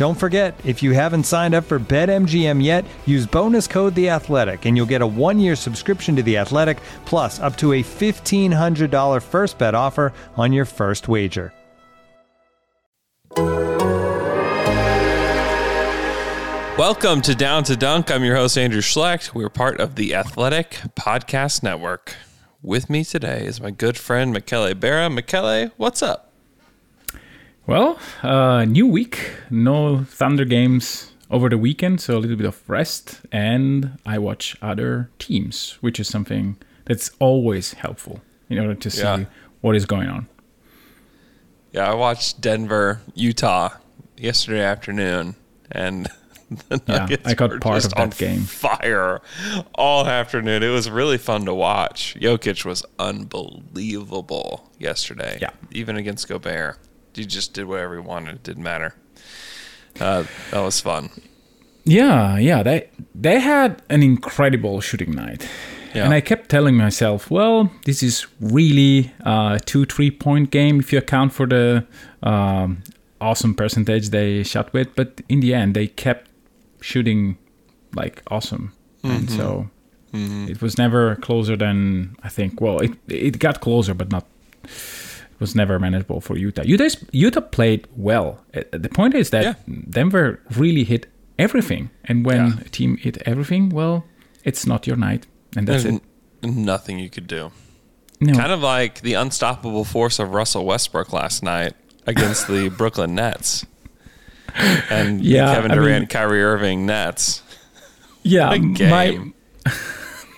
Don't forget, if you haven't signed up for BetMGM yet, use bonus code The Athletic, and you'll get a one-year subscription to The Athletic, plus up to a $1,500 first bet offer on your first wager. Welcome to Down to Dunk. I'm your host, Andrew Schlecht. We're part of the Athletic Podcast Network. With me today is my good friend, Michele Berra. Michele, what's up? Well, uh, new week, no Thunder games over the weekend, so a little bit of rest, and I watch other teams, which is something that's always helpful in order to see Yeah. what is going on. Yeah, I watched Denver, Utah yesterday afternoon, and the Yeah, Nuggets I got were part just of that on game. Fire all afternoon. It was really fun to watch. Jokic was unbelievable yesterday. Yeah. even against Gobert, he just did whatever he wanted. It didn't matter. Uh, that was fun. Yeah, yeah, they they had an incredible shooting night. Yeah. And I kept telling myself, well, this is really a two, three point game if you account for the um, awesome percentage they shot with. But in the end, they kept shooting like awesome. And so it was never closer than I think. Well, it, it got closer, but not. Was never manageable for Utah. Utah, Utah played well. Uh, The point is that Yeah. Denver really hit everything. And when Yeah. a team hit everything, well, it's not your night. And that's There's it. n- nothing you could do. No. Kind of like the unstoppable force of Russell Westbrook last night against the Brooklyn Nets. And Yeah, Kevin I mean- Durant, Kyrie Irving Nets. yeah, my game.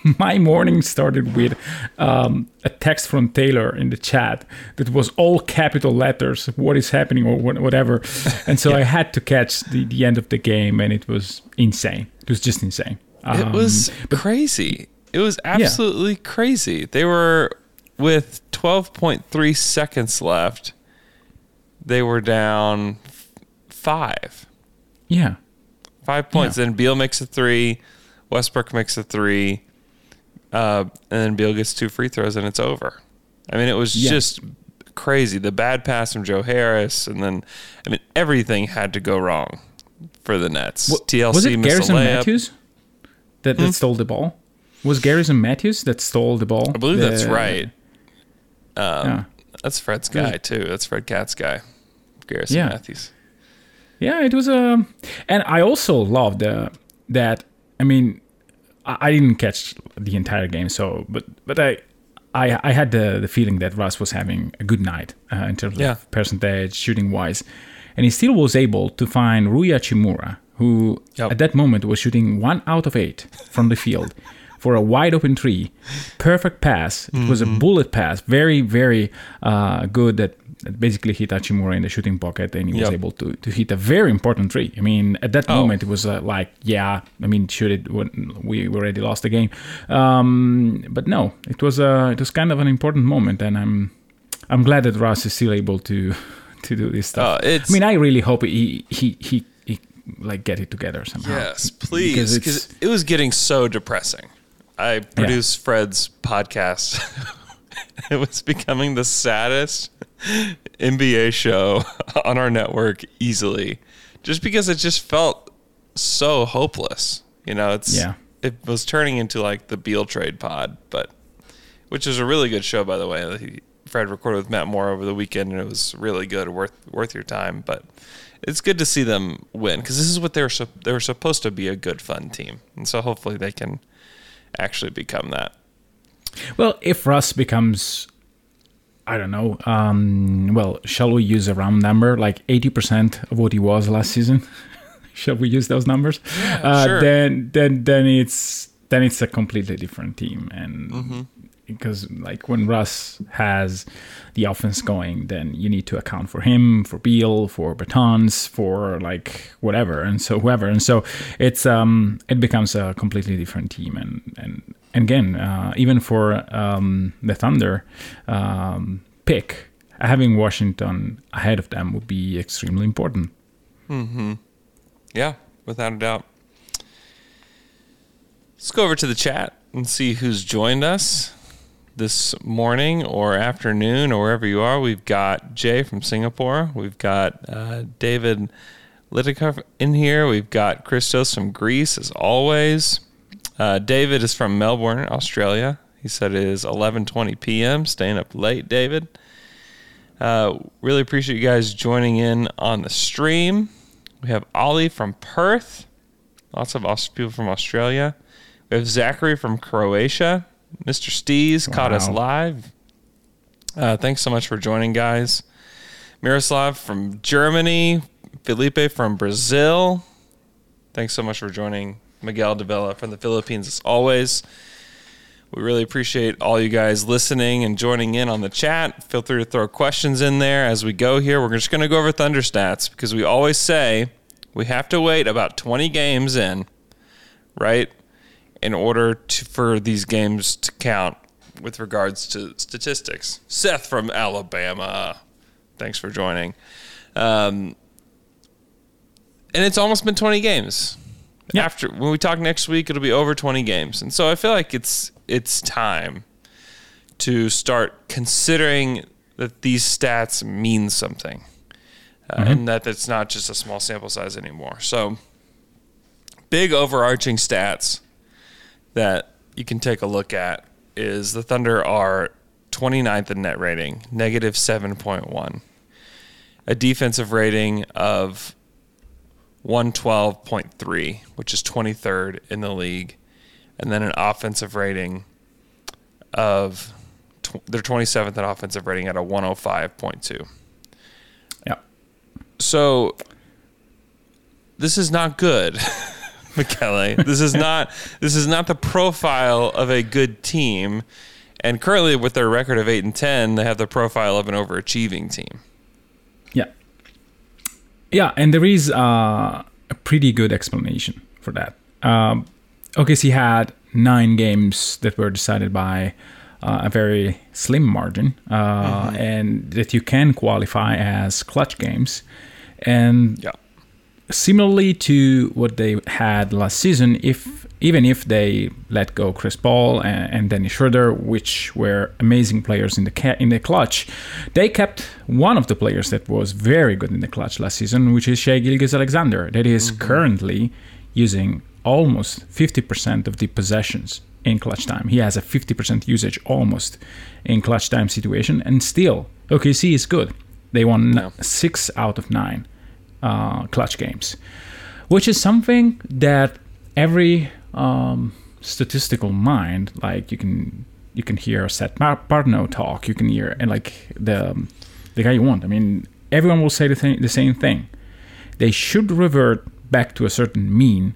my morning started with um, a text from Taylor in the chat that was all capital letters. What is happening or whatever, and so I had to catch the, the end of the game, and it was insane. It was just insane. It Um, was crazy. It was absolutely crazy. They were with 12.3 seconds left. They were down five. yeah, Five points. Yeah. Then Beal makes a three. Westbrook makes a three. Uh, and then Beal gets two free throws and it's over. I mean, it was Yeah. just crazy. The bad pass from Joe Harris. And then, I mean, everything had to go wrong for the Nets. Wa- TLC was it missed Garrison. Matthews that, that stole the ball? Was Garrison Matthews that stole the ball? I believe that's right. Um, Yeah. That's Fred's guy, too. That's Fred Katz's guy. Garrison Yeah. Matthews. Yeah, it was a, and I also loved uh, that. I mean, I, didn't catch the entire game, so but but I. I, I had the, the feeling that Russ was having a good night uh, in terms Yeah. of percentage, shooting wise. And he still was able to find Rui Hachimura, who Yep. at that moment was shooting one out of eight from the field for a wide open three. Perfect pass. It was a Mm-hmm. bullet pass. Very, very uh, good that, that basically hit Hachimura in the shooting pocket and he was able to, to hit a very important three. I mean, at that Oh. moment, it was uh, like, yeah, I mean, shoot it when we already lost the game. Um, but no, it was uh, it was kind of an important moment, and I'm I'm glad that Russ is still able to to do this stuff. It's- I mean, I really hope he he he, he like get it together somehow. Yes, please. Because it was getting so depressing. I produced Fred's podcast. it was becoming the saddest NBA show on our network easily, just because it just felt so hopeless. You know, it's Yeah. It was turning into like the Beal trade pod, but which is a really good show, by the way. he- Fred recorded with Matt Moore over the weekend, and it was really good, worth worth your time. But it's good to see them win because this is what they're they were supposed to be a good fun team, and so hopefully they can actually become that. Well, if Russ becomes, I don't know, um, well, shall we use a round number like eighty percent of what he was last season? shall we use those numbers? uh, sure. Then, then, then it's then it's a completely different team, and because like when Russ has the offense going, then you need to account for him, for Beal, for Bertans, for like whatever, and so whoever, and so it's um it becomes a completely different team, and, and again uh, even for um, the Thunder um, pick having Washington ahead of them would be extremely important. Hmm. Yeah, without a doubt. Let's go over to the chat and see who's joined us this morning or afternoon or wherever you are. We've got Jay from Singapore. We've got uh, David Litikov in here. We've got Christos from Greece, as always. Uh, David is from Melbourne, Australia. He said it is 11:20 p.m. Staying up late, David. Uh, really appreciate you guys joining in on the stream. We have Ollie from Perth. Lots of people from Australia. We have Zachary from Croatia. Mr. Stees caught us live. Uh, thanks so much for joining, guys. Miroslav from Germany. Felipe from Brazil. Thanks so much for joining. Miguel de Villa from the Philippines, as always. We really appreciate all you guys listening and joining in on the chat. Feel free to throw questions in there as we go here. We're just going to go over Thunder stats because we always say we have to wait about 20 games in, right, in order to, for these games to count with regards to statistics. Seth from Alabama, thanks for joining. Um, and it's almost been 20 games. Yeah. After when we talk next week, it'll be over 20 games, and so I feel like it's it's time to start considering that these stats mean something, uh, and that it's not just a small sample size anymore. So, big overarching stats that you can take a look at is the Thunder are 29th in net rating, negative 7.1, a defensive rating of 112.3, which is 23rd in the league, and then an offensive rating of tw- they're 27th in offensive rating at a 105.2. Yeah. So this is not good, Michele. This is not this is not the profile of a good team. And currently, with their record of eight and ten, they have the profile of an overachieving team. Yeah. Yeah, and there is uh, a pretty good explanation for that. Um, OKC had nine games that were decided by uh, a very slim margin, uh, and that you can qualify as clutch games. And Yeah. similarly to what they had last season, if even if they let go Chris Paul and, and Dennis Schroeder, which were amazing players in the ca- in the clutch, they kept one of the players that was very good in the clutch last season, which is Shai Gilgeous-Alexander, that is currently using almost 50% of the possessions in clutch time. He has a 50% usage almost in clutch time situation, and still OKC is good. They won Yeah. six out of nine uh, clutch games, which is something that every um, statistical mind, like you can you can hear Seth Par- Partnow talk, you can hear and like the the guy you want. I mean, everyone will say the thing, the same thing. They should revert back to a certain mean,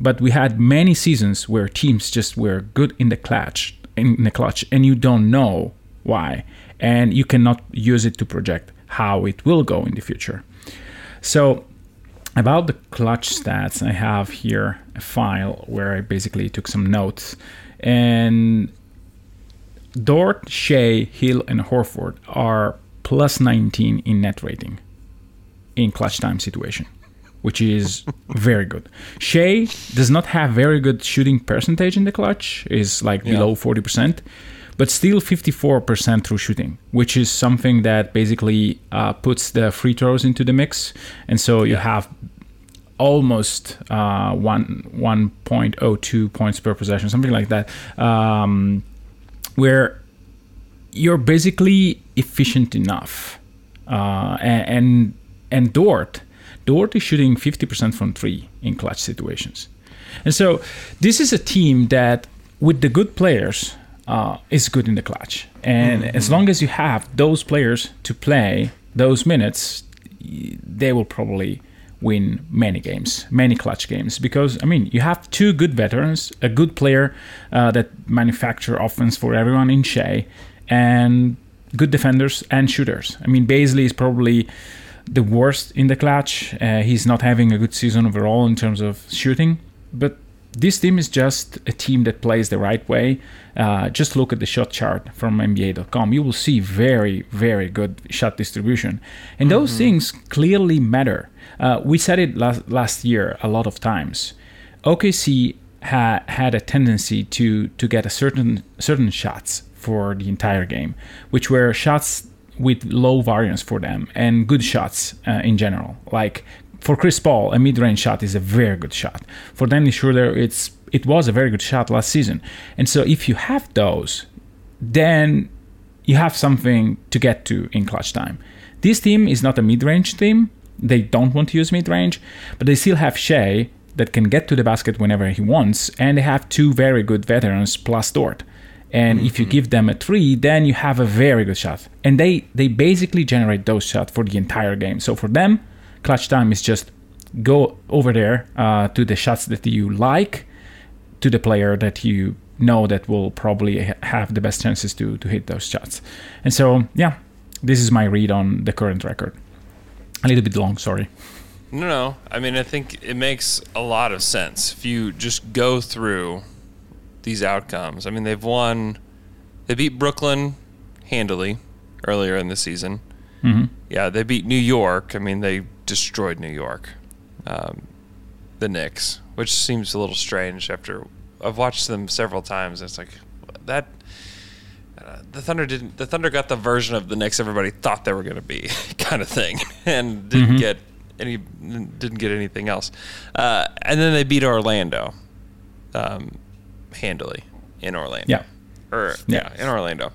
but we had many seasons where teams just were good in the clutch, in the clutch, and you don't know why, and you cannot use it to project how it will go in the future. So, about the clutch stats, I have here a file where I basically took some notes. And Dort, Shai, Hill, and Horford are plus 19 in net rating in clutch time situation, which is very good. Shai does not have very good shooting percentage in the clutch, is like below 40%, but still 54% through shooting, which is something that basically uh, puts the free throws into the mix. And so you have almost uh, one 1.02 points per possession, something like that, um, where you're basically efficient enough. Uh, and, and and Dort Dort is shooting 50% from three in clutch situations. And so this is a team that, with the good players, uh, is good in the clutch. And mm-hmm. as long as you have those players to play those minutes, they will probably win many games, many clutch games. Because I mean, you have two good veterans, a good player uh, that manufacture offense for everyone in Shai, and good defenders and shooters. I mean, Bazley is probably the worst in the clutch. Uh, he's not having a good season overall in terms of shooting, but this team is just a team that plays the right way. Uh, just look at the shot chart from NBA.com. You will see very, very good shot distribution. And those mm-hmm. things clearly matter. Uh, we said it last, last year a lot of times. OKC ha- had a tendency to, to get a certain certain shots for the entire game, which were shots with low variance for them and good shots uh, in general. Like for Chris Paul, a mid-range shot is a very good shot. For Danny Schroeder, it's it was a very good shot last season. And so if you have those, then you have something to get to in clutch time. This team is not a mid-range team. They don't want to use mid-range, but they still have Shai that can get to the basket whenever he wants, and they have two very good veterans plus Dort. And mm-hmm. if you mm-hmm. give them a three, then you have a very good shot. And they they basically generate those shots for the entire game. So for them, clutch time is just go over there uh, to the shots that you like, to the player that you know that will probably have the best chances to to hit those shots. And so, yeah, this is my read on the current record. A little bit long, sorry. No, no. I mean, I think it makes a lot of sense if you just go through these outcomes. I mean, they've won, they beat Brooklyn handily earlier in the season. Mm-hmm. Yeah, they beat New York. I mean, they destroyed New York, um, the Knicks, which seems a little strange after I've watched them several times. it's like that. Uh, the Thunder didn't. The Thunder got the version of the Knicks everybody thought they were going to be, kind of thing, and didn't mm-hmm. get any. Didn't get anything else. Uh, and then they beat Orlando, um, handily in Orlando. Yeah. Or yeah, yeah in Orlando.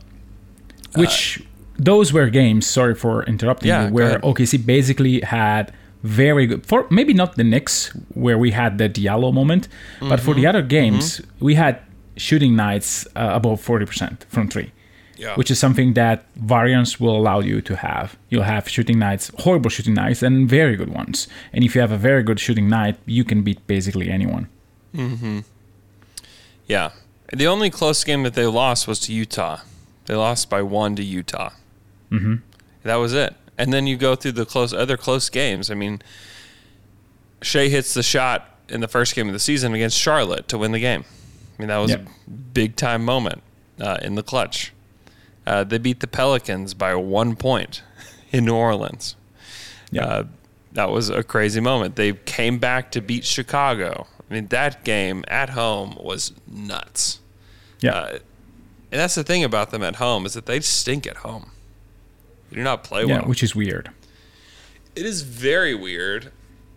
Which uh, those were games. Sorry for interrupting yeah, you. Where OKC basically had very good for maybe not the Knicks where we had the Diallo moment, mm-hmm. but for the mm-hmm. other games mm-hmm. we had shooting nights uh, above forty percent from three. Yeah. Which is something that variance will allow you to have. You'll have shooting nights, horrible shooting nights, and very good ones. And if you have a very good shooting night, you can beat basically anyone. Mm-hmm. Yeah. The only close game that they lost was to Utah. They lost by one to Utah. Mm-hmm. That was it. And then you go through the close other close games. I mean, Shai hits the shot in the first game of the season against Charlotte to win the game. I mean, that was yep. a big time moment uh, in the clutch. Uh, they beat the Pelicans by one point in New Orleans. Yeah, uh, that was a crazy moment. They came back to beat Chicago. I mean, that game at home was nuts. Yeah. Uh, and that's the thing about them at home is that they stink at home. Do not play yeah, well. which is weird. It is very weird.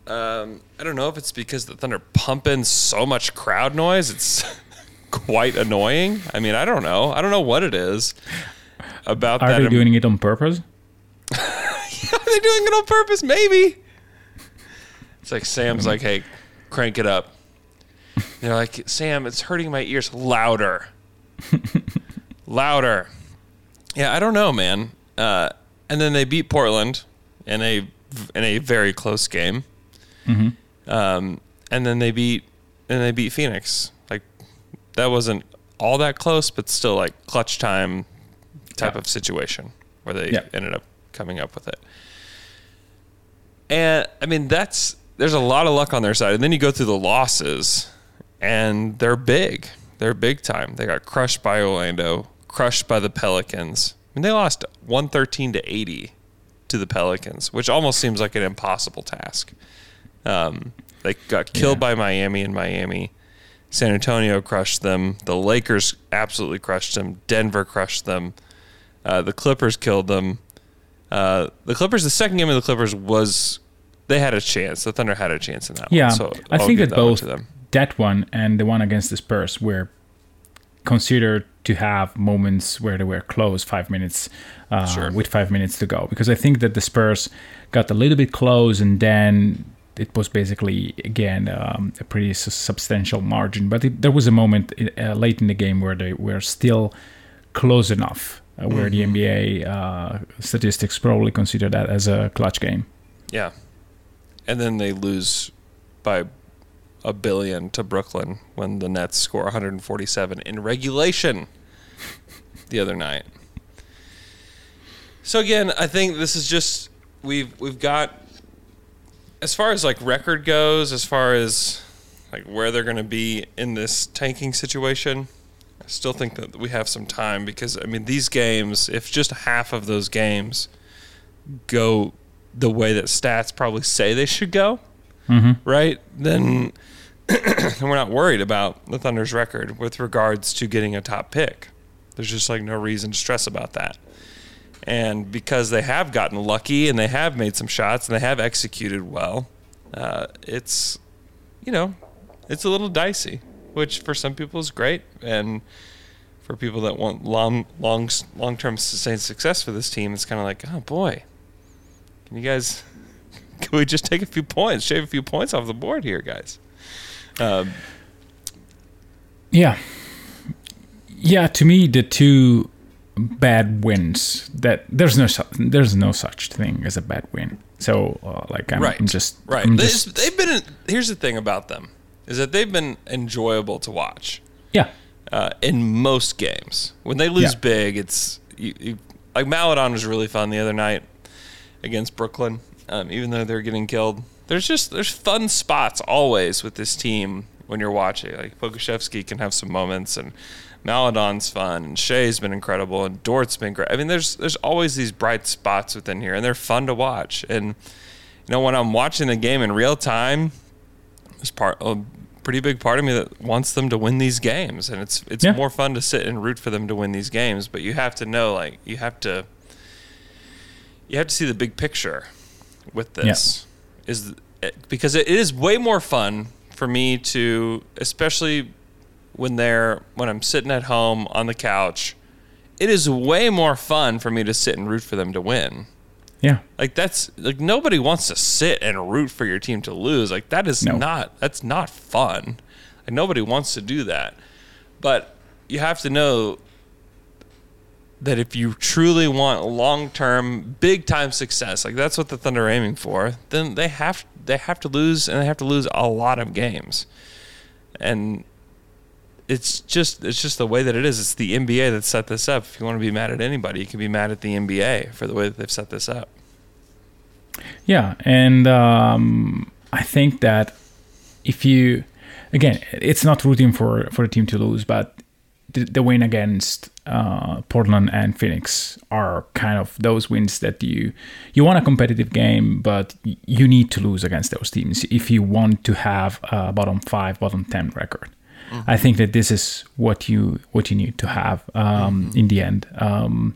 Um, I don't know if it's because the Thunder pump in so much crowd noise. It's quite annoying. I mean, I don't know. I don't know what it is about Are that. Are they doing it on purpose? Are they doing it on purpose? Maybe. It's like Sam's like, hey, crank it up. They're like, Sam, it's hurting my ears. Louder. Louder. Yeah, I don't know, man. Uh, and then they beat Portland in a in a very close game. Mm-hmm. Um, and then they beat and they beat Phoenix. Like that wasn't all that close, but still like clutch time type yeah. of situation where they yeah. ended up coming up with it. And I mean that's there's a lot of luck on their side. And then you go through the losses and they're big. They're big time. They got crushed by Orlando, crushed by the Pelicans. I mean, they lost 113 to 80 to the Pelicans, which almost seems like an impossible task. Um, they got killed yeah. by Miami in Miami. San Antonio crushed them. The Lakers absolutely crushed them. Denver crushed them. Uh, the Clippers killed them. Uh, the Clippers, the second game of the Clippers was they had a chance. The Thunder had a chance in that yeah, one. So I think that, that both that one and the one against the Spurs were considered to have moments where they were close five minutes uh, sure. with five minutes to go because I think that the Spurs got a little bit close, and then it was basically again um, a pretty su- substantial margin. But it, there was a moment uh, late in the game where they were still close enough, uh, where Mm-hmm. the NBA uh, statistics probably consider that as a clutch game. Yeah. And then they lose by a billion to Brooklyn when the Nets score 147 in regulation the other night. So again, I think this is just we've we've got as far as like record goes, as far as like where they're going to be in this tanking situation. I still think that we have some time because I mean these games, if just half of those games go the way that stats probably say they should go, mm-hmm. right? Then, then we're not worried about the Thunder's record with regards to getting a top pick. There's just like no reason to stress about that. And because they have gotten lucky and they have made some shots and they have executed well, uh, it's you know it's a little dicey, which for some people is great, and for people that want long long long term sustained success for this team, it's kind of like oh boy, can you guys can we just take a few points, shave a few points off the board here, guys? Um, Yeah. Yeah, to me the two bad wins that there's no su- there's no such thing as a bad win. So uh, like I'm, right, I'm just right. I'm just- they've been. Here's the thing about them is that they've been enjoyable to watch. yeah. uh, in most games. When they lose Yeah. big, it's you, you, like Maledon was really fun the other night against Brooklyn. Um, even though they're getting killed, there's just there's fun spots always with this team when you're watching. Like Pokusevski can have some moments, and Maledon's fun, and Shai's been incredible, and Dort's been great. I mean, there's there's always these bright spots within here, and they're fun to watch. And you know, when I'm watching the game in real time, there's part a pretty big part of me that wants them to win these games, and it's it's Yeah. more fun to sit and root for them to win these games. But you have to know, like, you have to you have to see the big picture with this. Is because it is way more fun for me to, especially when they're when I'm sitting at home on the couch. It is way more fun for me to sit and root for them to win. Yeah. Like that's like nobody wants to sit and root for your team to lose. Like that is No. not that's not fun. Like nobody wants to do that. But you have to know that if you truly want long-term big-time success, like that's what the Thunder are aiming for, then they have they have to lose and they have to lose a lot of games. And it's just it's just the way that it is. It's the NBA that set this up. If you want to be mad at anybody, you can be mad at the NBA for the way that they've set this up. Yeah, and um, I think that if you, again, it's not rooting for for a team to lose, but the, the win against uh, Portland and Phoenix are kind of those wins that you you want a competitive game, but you need to lose against those teams if you want to have a bottom five, bottom ten record. I think that this is what you what you need to have um, in the end. Um,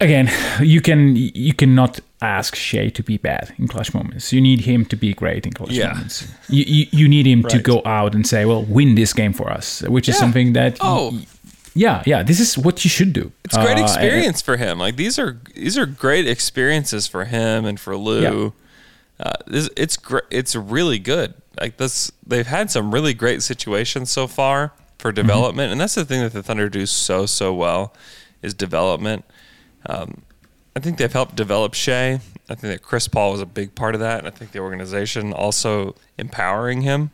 again, you can you cannot ask Shai to be bad in clutch moments. You need him to be great in clutch Yeah. moments. You, you you need him to go out and say, "Well, win this game for us," which is Yeah. something that Oh. y- yeah, yeah, this is what you should do. It's a great Uh, experience for him. Like these are these are great experiences for him and for Lou. Uh, this, it's great. It's really good. Like this, they've had some really great situations so far for development, and that's the thing that the Thunder do so so well is development. Um, I think they've helped develop Shai. I think that Chris Paul was a big part of that, and I think the organization also empowering him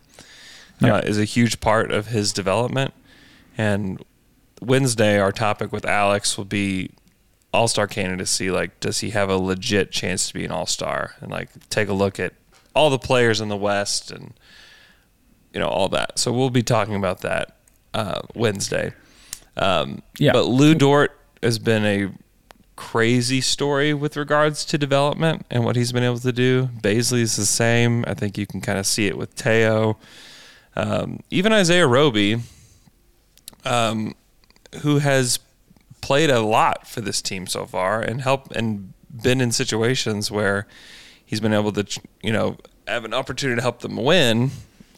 Yeah. uh, is a huge part of his development. And Wednesday, our topic with Alex will be All Star candidacy. Like, does he have a legit chance to be an All Star? And like, take a look at all the players in the West and you know all that. So we'll be talking about that uh, Wednesday. Um, Yeah. But Lou Dort has been a crazy story with regards to development and what he's been able to do. Bazley is the same. I think you can kind of see it with Teo. Um, even Isaiah Roby, um, who has played a lot for this team so far and helped and been in situations where he's been able to, you know, have an opportunity to help them win.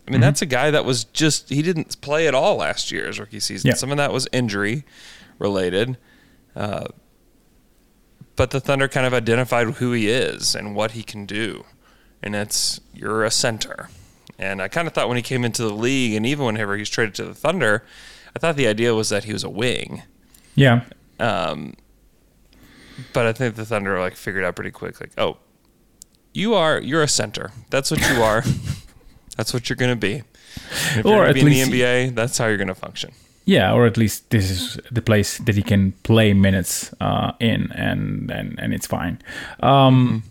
I mean, that's a guy that was just he didn't play at all last year as rookie season. Yeah. Some of that was injury related. Uh, but the Thunder kind of identified who he is and what he can do, and it's you're a center. And I kind of thought when he came into the league, and even whenever he was traded to the Thunder, I thought the idea was that he was a wing. Yeah. Um, but I think the Thunder like figured out pretty quick, like, oh, you are you're a center. That's what you are. that's what you're going to be. If Or at be least- in the NBA, that's how you're going to function. Yeah, or at least this is the place that he can play minutes uh, in, and, and and it's fine. Um, I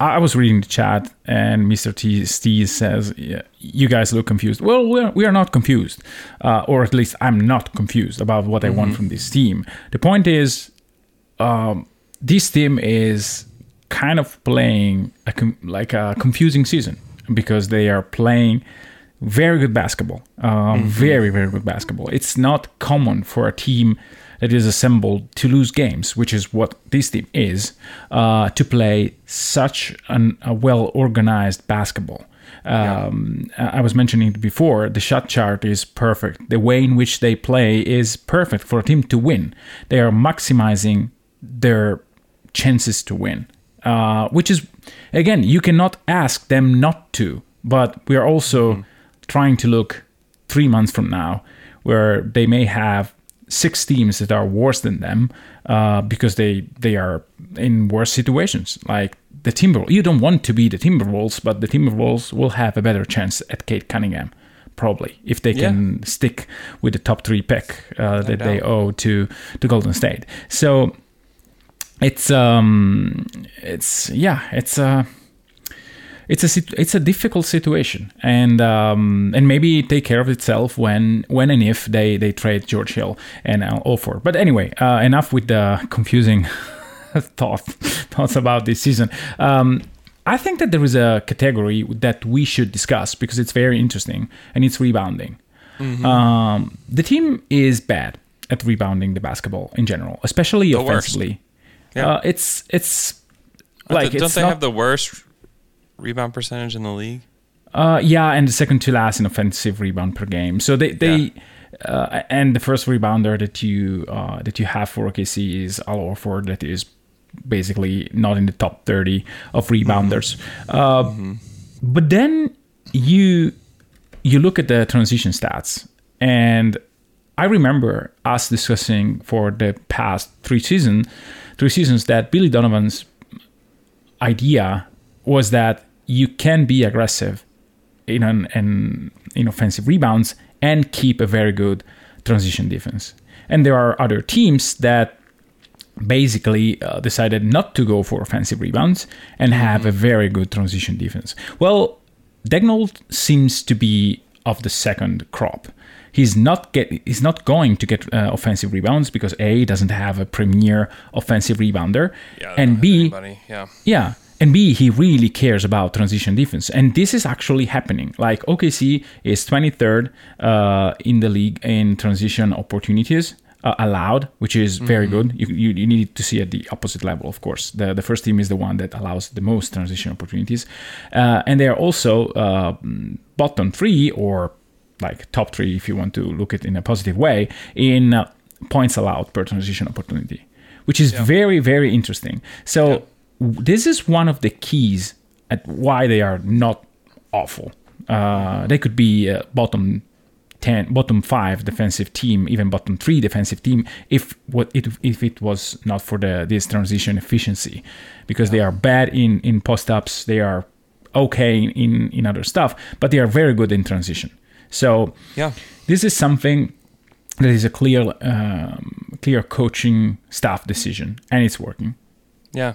I was reading the chat, and Mr. T says, yeah, "You guys look confused." Well, we're we are not confused, uh, or at least I'm not confused about what I want from this team. The point is, um, this team is kind of playing a com- like a confusing season because they are playing very good basketball, um, very very good basketball. It's not common for a team that is assembled to lose games, which is what this team is, uh, to play such an, a well organized basketball. Um, I I was mentioning before. The shot chart is perfect. The way in which they play is perfect for a team to win. They are maximizing their chances to win, uh, which is again you cannot ask them not to. But we are also trying to look three months from now, where they may have six teams that are worse than them uh, because they they are in worse situations. Like the Timberwolves, you don't want to be the Timberwolves, but the Timberwolves will have a better chance at Cade Cunningham. Probably, if they can stick with the top three pick uh, that they owe to to Golden State. So it's um it's yeah it's uh it's a it's a difficult situation and um and maybe take care of itself when when and if they they trade George Hill and uh, Alford but anyway uh, enough with the confusing thought thoughts about this season um I think that there is a category that we should discuss because it's very interesting and it's rebounding um, the team is bad at rebounding the basketball in general, especially worst. offensively. Yeah. Uh, it's it's Don't like they- don't they not, have the worst rebound percentage in the league? uh, yeah, and the second to last in offensive rebound per game. So they they uh, and the first rebounder that you uh, that you have for OKC is Al Horford, that is basically not in the top thirty of rebounders. Uh, But then you you look at the transition stats, and I remember us discussing for the past three season, three seasons that Billy Donovan's idea was that you can be aggressive in an in, in offensive rebounds and keep a very good transition defense. And there are other teams that basically uh, decided not to go for offensive rebounds and have a very good transition defense. Well, Daigneault seems to be of the second crop. He's not get he's not going to get uh, offensive rebounds because A doesn't have a premier offensive rebounder Yeah, and B yeah. yeah. And B, he really cares about transition defense. And this is actually happening. Like OKC is 23rd uh, in the league in transition opportunities uh, allowed, which is very good. You, you, you need to see at the opposite level, of course. The, the first team is the one that allows the most transition opportunities. Uh, and they are also uh, bottom three or like top three, if you want to look at it in a positive way, in uh, points allowed per transition opportunity, which is very, very interesting. So w- this is one of the keys at why they are not awful. Uh, they could be uh, bottom 10 bottom 5 defensive team even bottom 3 defensive team if what it if it was not for the this transition efficiency because they are bad in in post ups they are okay in, in in other stuff but they are very good in transition so Yeah. this is something that is a clear um, clear coaching staff decision and it's working Yeah.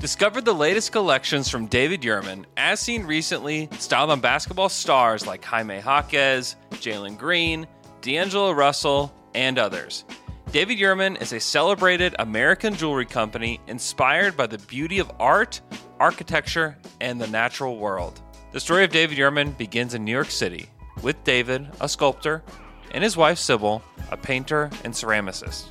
Discover the latest collections from David Yurman, as seen recently, styled on basketball stars like Jaime Jaquez, Jalen Green, D'Angelo Russell, and others. David Yurman is a celebrated American jewelry company inspired by the beauty of art, architecture, and the natural world. The story of David Yurman begins in New York City with David, a sculptor, and his wife Sybil, a painter and ceramicist.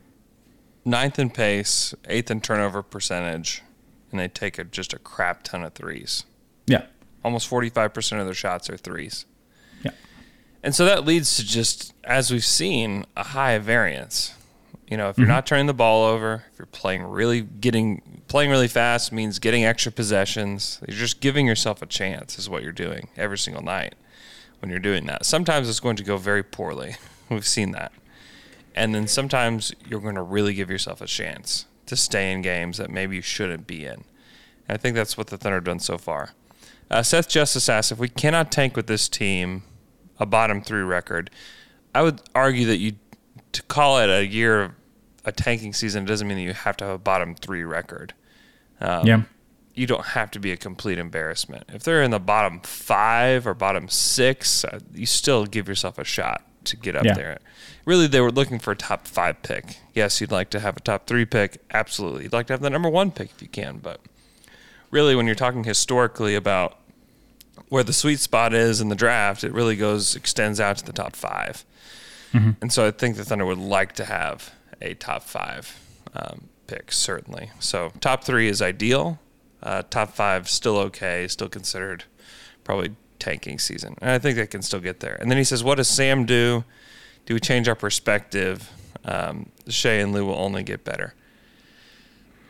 ninth in pace, eighth in turnover percentage, and they take a, just a crap ton of threes. Yeah. Almost 45% of their shots are threes. Yeah. And so that leads to just, as we've seen, a high variance. You know, if you're mm-hmm. not turning the ball over, if you're playing really getting playing really fast means getting extra possessions. You're just giving yourself a chance is what you're doing every single night when you're doing that. Sometimes it's going to go very poorly. We've seen that. And then sometimes you're going to really give yourself a chance to stay in games that maybe you shouldn't be in. And I think that's what the Thunder have done so far. Uh, Seth Justice asks if we cannot tank with this team a bottom three record. I would argue that you to call it a year of a tanking season doesn't mean that you have to have a bottom three record. Um, yeah. You don't have to be a complete embarrassment. If they're in the bottom five or bottom six, uh, you still give yourself a shot to get up Yeah. there. Really, they were looking for a top five pick. Yes, you'd like to have a top three pick. Absolutely. You'd like to have the number one pick if you can. But really, when you're talking historically about where the sweet spot is in the draft, it really goes extends out to the top 5 And so I think the Thunder would like to have a top five um, pick, certainly. So top three is ideal. Uh, top five still okay, still considered probably tanking season, and I think they can still get there. And then he says, "What does Sam do? Do we change our perspective? Um, Shai and Lou will only get better."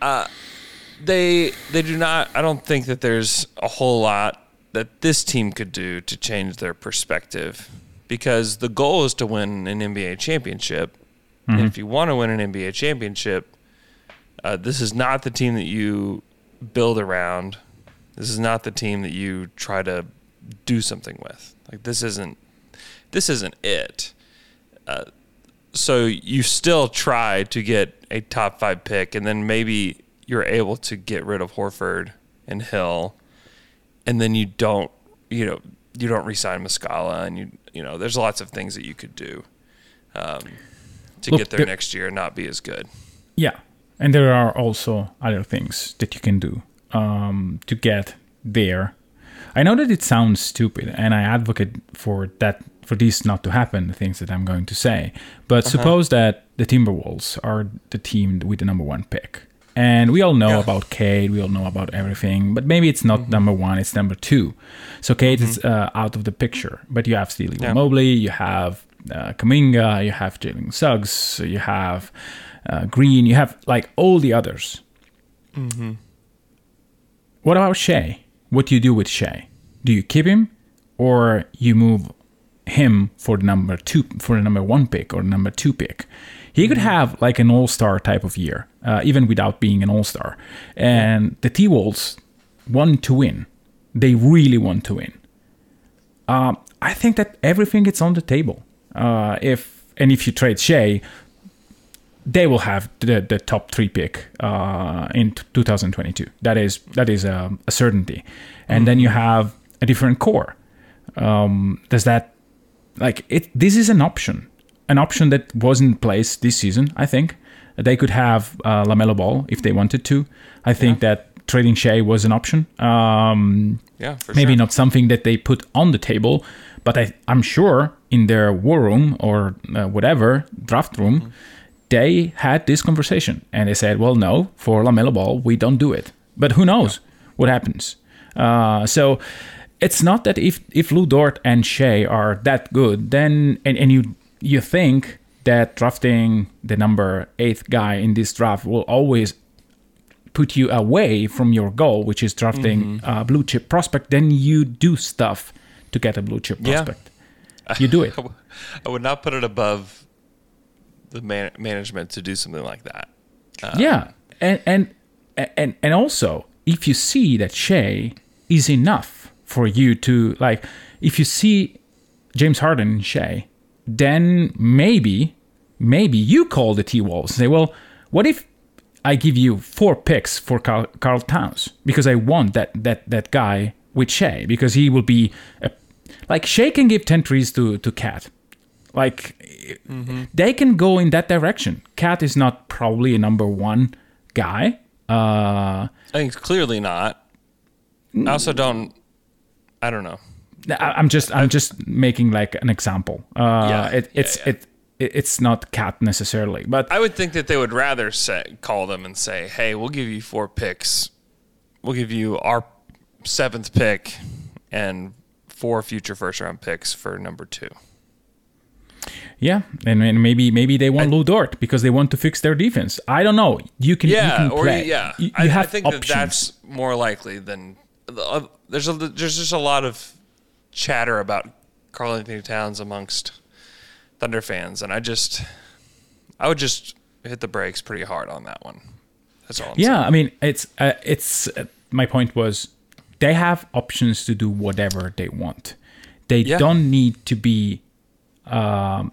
Uh, they they do not. I don't think that there's a whole lot that this team could do to change their perspective because the goal is to win an NBA championship. And if you want to win an NBA championship, uh, this is not the team that you build around. This is not the team that you try to do something with. Like this isn't this isn't it. Uh, so you still try to get a top five pick, and then maybe you're able to get rid of Horford and Hill, and then you don't, you know, you don't resign Muscala, and you, you know, there's lots of things that you could do um, to Look, get there there- next year and not be as good. Yeah, and there are also other things that you can do um, to get there. I know that it sounds stupid, and I advocate for that for this not to happen. The things that I'm going to say, but suppose that the Timberwolves are the team with the number one pick, and we all know Yeah. about Cade, we all know about everything, but maybe it's not number one; it's number two. So Cade is uh, out of the picture, but you have Steely Yeah. Mobley, you have uh, Kuminga, you have Jalen Suggs, you have uh, Green, you have like all the others. What about Shai? What do you do with Shai? Do you keep him, or you move him for the number two, for the number one pick or number two pick? He could have like an all star type of year, uh, even without being an all star. And the T Wolves want to win. They really want to win. Um, I think that everything is on the table. Uh, if and if you trade Shai, they will have the, the top three pick uh, in t- 2022. That is that is a, a certainty. And then you have a different core. Um, does that like it? This is an option, an option that was in place this season. I think they could have uh, LaMelo Ball if they wanted to. I think that trading Shai was an option. Um, Yeah, maybe sure. not something that they put on the table, but I, I'm sure in their war room or uh, whatever draft room, Mm-hmm. They had this conversation and they said, "Well, no, for LaMelo Ball, we don't do it." But who knows what happens? Uh, so it's not that if if Lou Dort and Shai are that good, then and, and you you think that drafting the number eighth guy in this draft will always put you away from your goal, which is drafting Mm-hmm. a blue chip prospect, then you do stuff to get a blue chip prospect. Yeah. prospect. You do it. I would not put it above the man- management to do something like that um, yeah, and and and and also if you see that Shai is enough for you to like, if you see James Harden and Shai, then maybe maybe you call the T Wolves and say, well, what if I give you four picks for Karl, Karl Towns because I want that that that guy with Shai because he will be a, like Shai can give ten trees to to KAT. Like they can go in that direction. KAT is not probably a number one guy. Uh, I think it's clearly not. I also don't. I don't know. I'm just I'm just making like an example. Uh, Yeah, it, it's yeah. It, it it's not KAT necessarily, but I would think that they would rather say, call them and say, "Hey, we'll give you four picks. We'll give you our seventh pick and four future first round picks for number two. Yeah, and, and maybe maybe they want Lu Dort because they want to fix their defense. I don't know. You can you Yeah, can or play. yeah, You, you I, have I think options. that that's more likely than the oth- there's a there's just a lot of chatter about Karl-Anthony Towns amongst Thunder fans, and I just I would just hit the brakes pretty hard on that one. That's all. I'm yeah, saying. I mean it's uh, it's uh, my point was they have options to do whatever they want. They Yeah. don't need to be. Um,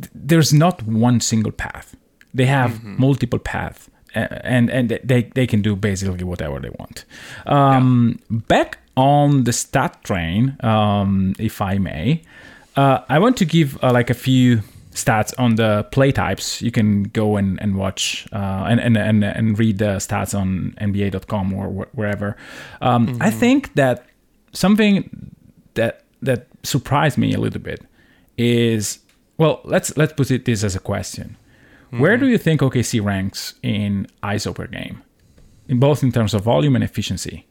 th- there's not one single path. They have Mm-hmm. multiple paths, and and they they can do basically whatever they want. Um, Back on the stat train, um, if I may, uh, I want to give uh, like a few stats on the play types. You can go and, and watch uh, and, and, and, and read the stats on NBA.com or wh- wherever. Um, I think that something that that surprised me a little bit is well, let's let's put it this as a question. Where do you think OKC ranks in ISO per game, in both in terms of volume and efficiency?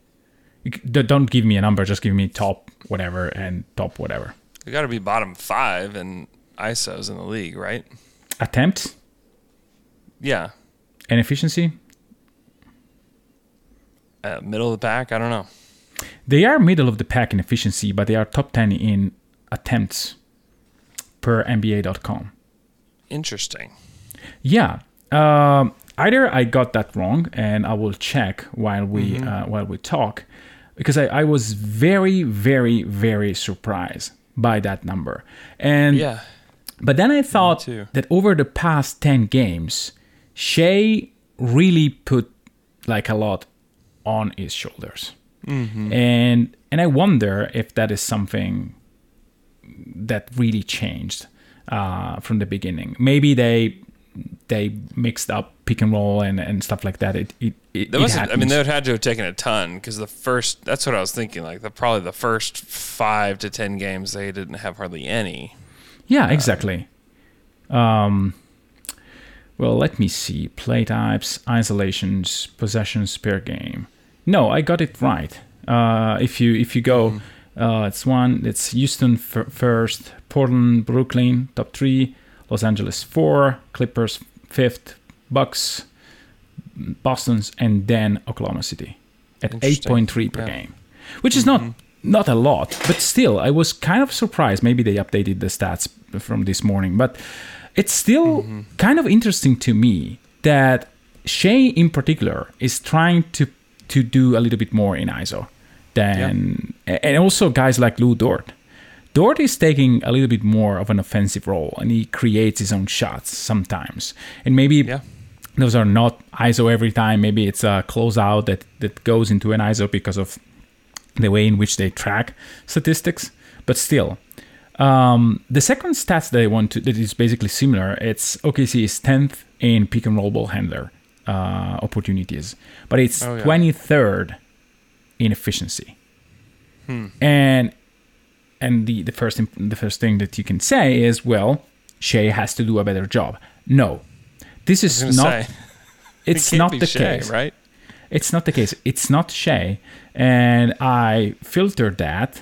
You c- d- Don't give me a number, just give me top whatever and top whatever. you got to be bottom five in ISOs in the league, right? Attempts Yeah, and efficiency, uh, middle of the pack. I don't know. they are middle of the pack in efficiency, but they are top 10 in attempts per NBA.com. Interesting. Yeah. Um, either I got that wrong, and I will check while we uh, while we talk, because I, I was very, very, very surprised by that number. And Yeah, but then I thought that over the past ten games, Shai really put like a lot on his shoulders, and and I wonder if that is something that really changed uh, from the beginning. Maybe they they mixed up pick and roll and, and stuff like that. It it, it, That it I mean, they would have had to have taken a ton because the first, that's what I was thinking. Like, the probably the first five to 10 games, they didn't have hardly any. Yeah, exactly. Um, well, let me see. Play types, isolations, possessions per game. No, I got it right. Uh, if you if you go, uh, it's one. It's Houston f- first, Portland, Brooklyn top three, Los Angeles four, Clippers fifth, Bucks, Boston's, and then Oklahoma City at eight point three per Yeah. game, which is not not a lot, but still, I was kind of surprised. Maybe they updated the stats from this morning, but it's still kind of interesting to me that Shai in particular is trying to to do a little bit more in ISO than yeah. and also guys like Lu Dort. Dort is taking a little bit more of an offensive role and he creates his own shots sometimes. And maybe yeah. those are not ISO every time. Maybe it's a closeout that, that goes into an ISO because of the way in which they track statistics. But still, um, the second stats that I want to, that is basically similar, it's OKC is 10th in pick and roll ball handler uh, opportunities, but it's oh, yeah. 23rd inefficiency. Hmm. And and the, the first the first thing that you can say is, well, Shai has to do a better job. No, this is not. Say, it's it not the Shai, case, right? It's not the case. It's not Shai, and I filtered that,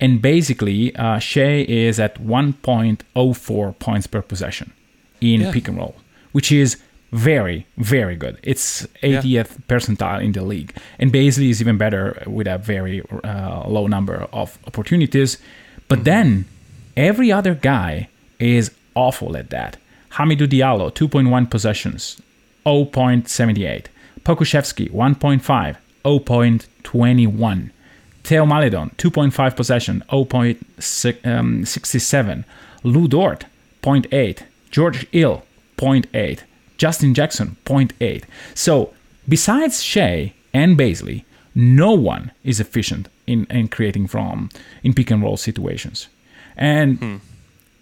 and basically, uh, Shai is at 1.04 points per possession in yeah. pick and roll, which is very, very good. It's 80th percentile in the league. And basically is even better with a very uh, low number of opportunities. But then every other guy is awful at that. Hamidou Diallo, 2.1 possessions 0.78. Pokusevski, 1.5, 0.21. Theo Maledon, 2.5 possession, 0.67. Um, Lu Dort, 0.8. George Hill, 0.8. Justin Jackson, 0.8. So, besides Shai and Bazley, no one is efficient in, in creating from in pick and roll situations. And hmm.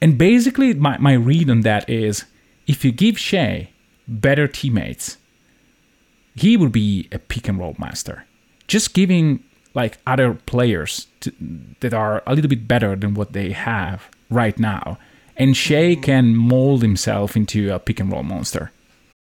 and basically my, my read on that is if you give Shai better teammates, he will be a pick and roll master. Just giving like other players to, that are a little bit better than what they have right now, and Shai can mold himself into a pick and roll monster.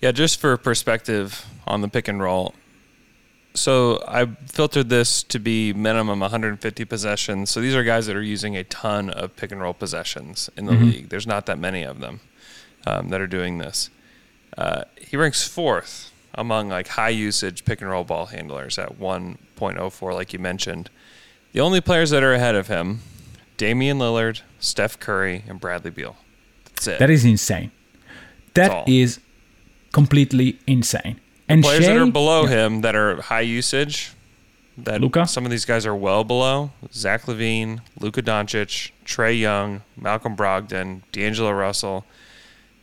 Yeah, just for perspective on the pick and roll. So I filtered this to be minimum 150 possessions. So these are guys that are using a ton of pick and roll possessions in the mm-hmm. league. There's not that many of them um, that are doing this. Uh, he ranks fourth among like high usage pick and roll ball handlers at 1.04, like you mentioned. The only players that are ahead of him: Damian Lillard, Steph Curry, and Bradley Beal. That's it. That is insane. That is completely insane. And players Shai, that are below yeah. him that are high usage, that Luka? some of these guys are well below. Zach LaVine, Luka Doncic, Trae Young, Malcolm Brogdon, D'Angelo Russell,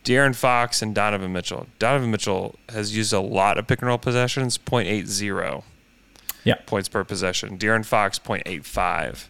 De'Aaron Fox, and Donovan Mitchell. Donovan Mitchell has used a lot of pick and roll possessions, 0.80 yeah. points per possession. De'Aaron Fox, 0.85.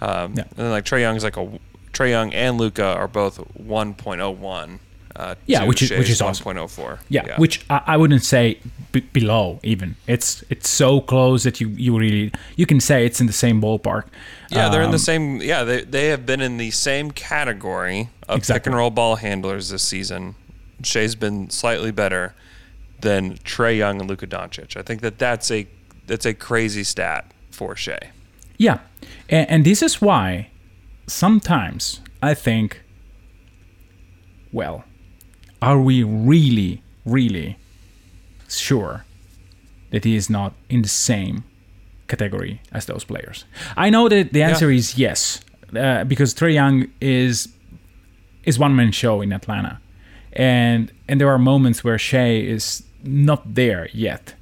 Um, yeah. And then like Trae Young's like a Trae Young and Luka are both 1.01. Uh, yeah, which is which is awesome. 1.04. Yeah, yeah, which I, I wouldn't say b- below even. It's it's so close that you you really you can say it's in the same ballpark. Yeah, um, they're in the um, same. Yeah, they they have been in the same category of exactly. pick and roll ball handlers this season. Shai's been slightly better than Trae Young and Luka Doncic. I think that that's a that's a crazy stat for Shai. Yeah, and, and this is why sometimes I think, well, are we really, really sure that he is not in the same category as those players? I know that the answer yeah. is yes, uh, because Trae Young is is one man show in Atlanta, and and there are moments where Shai is not there yet.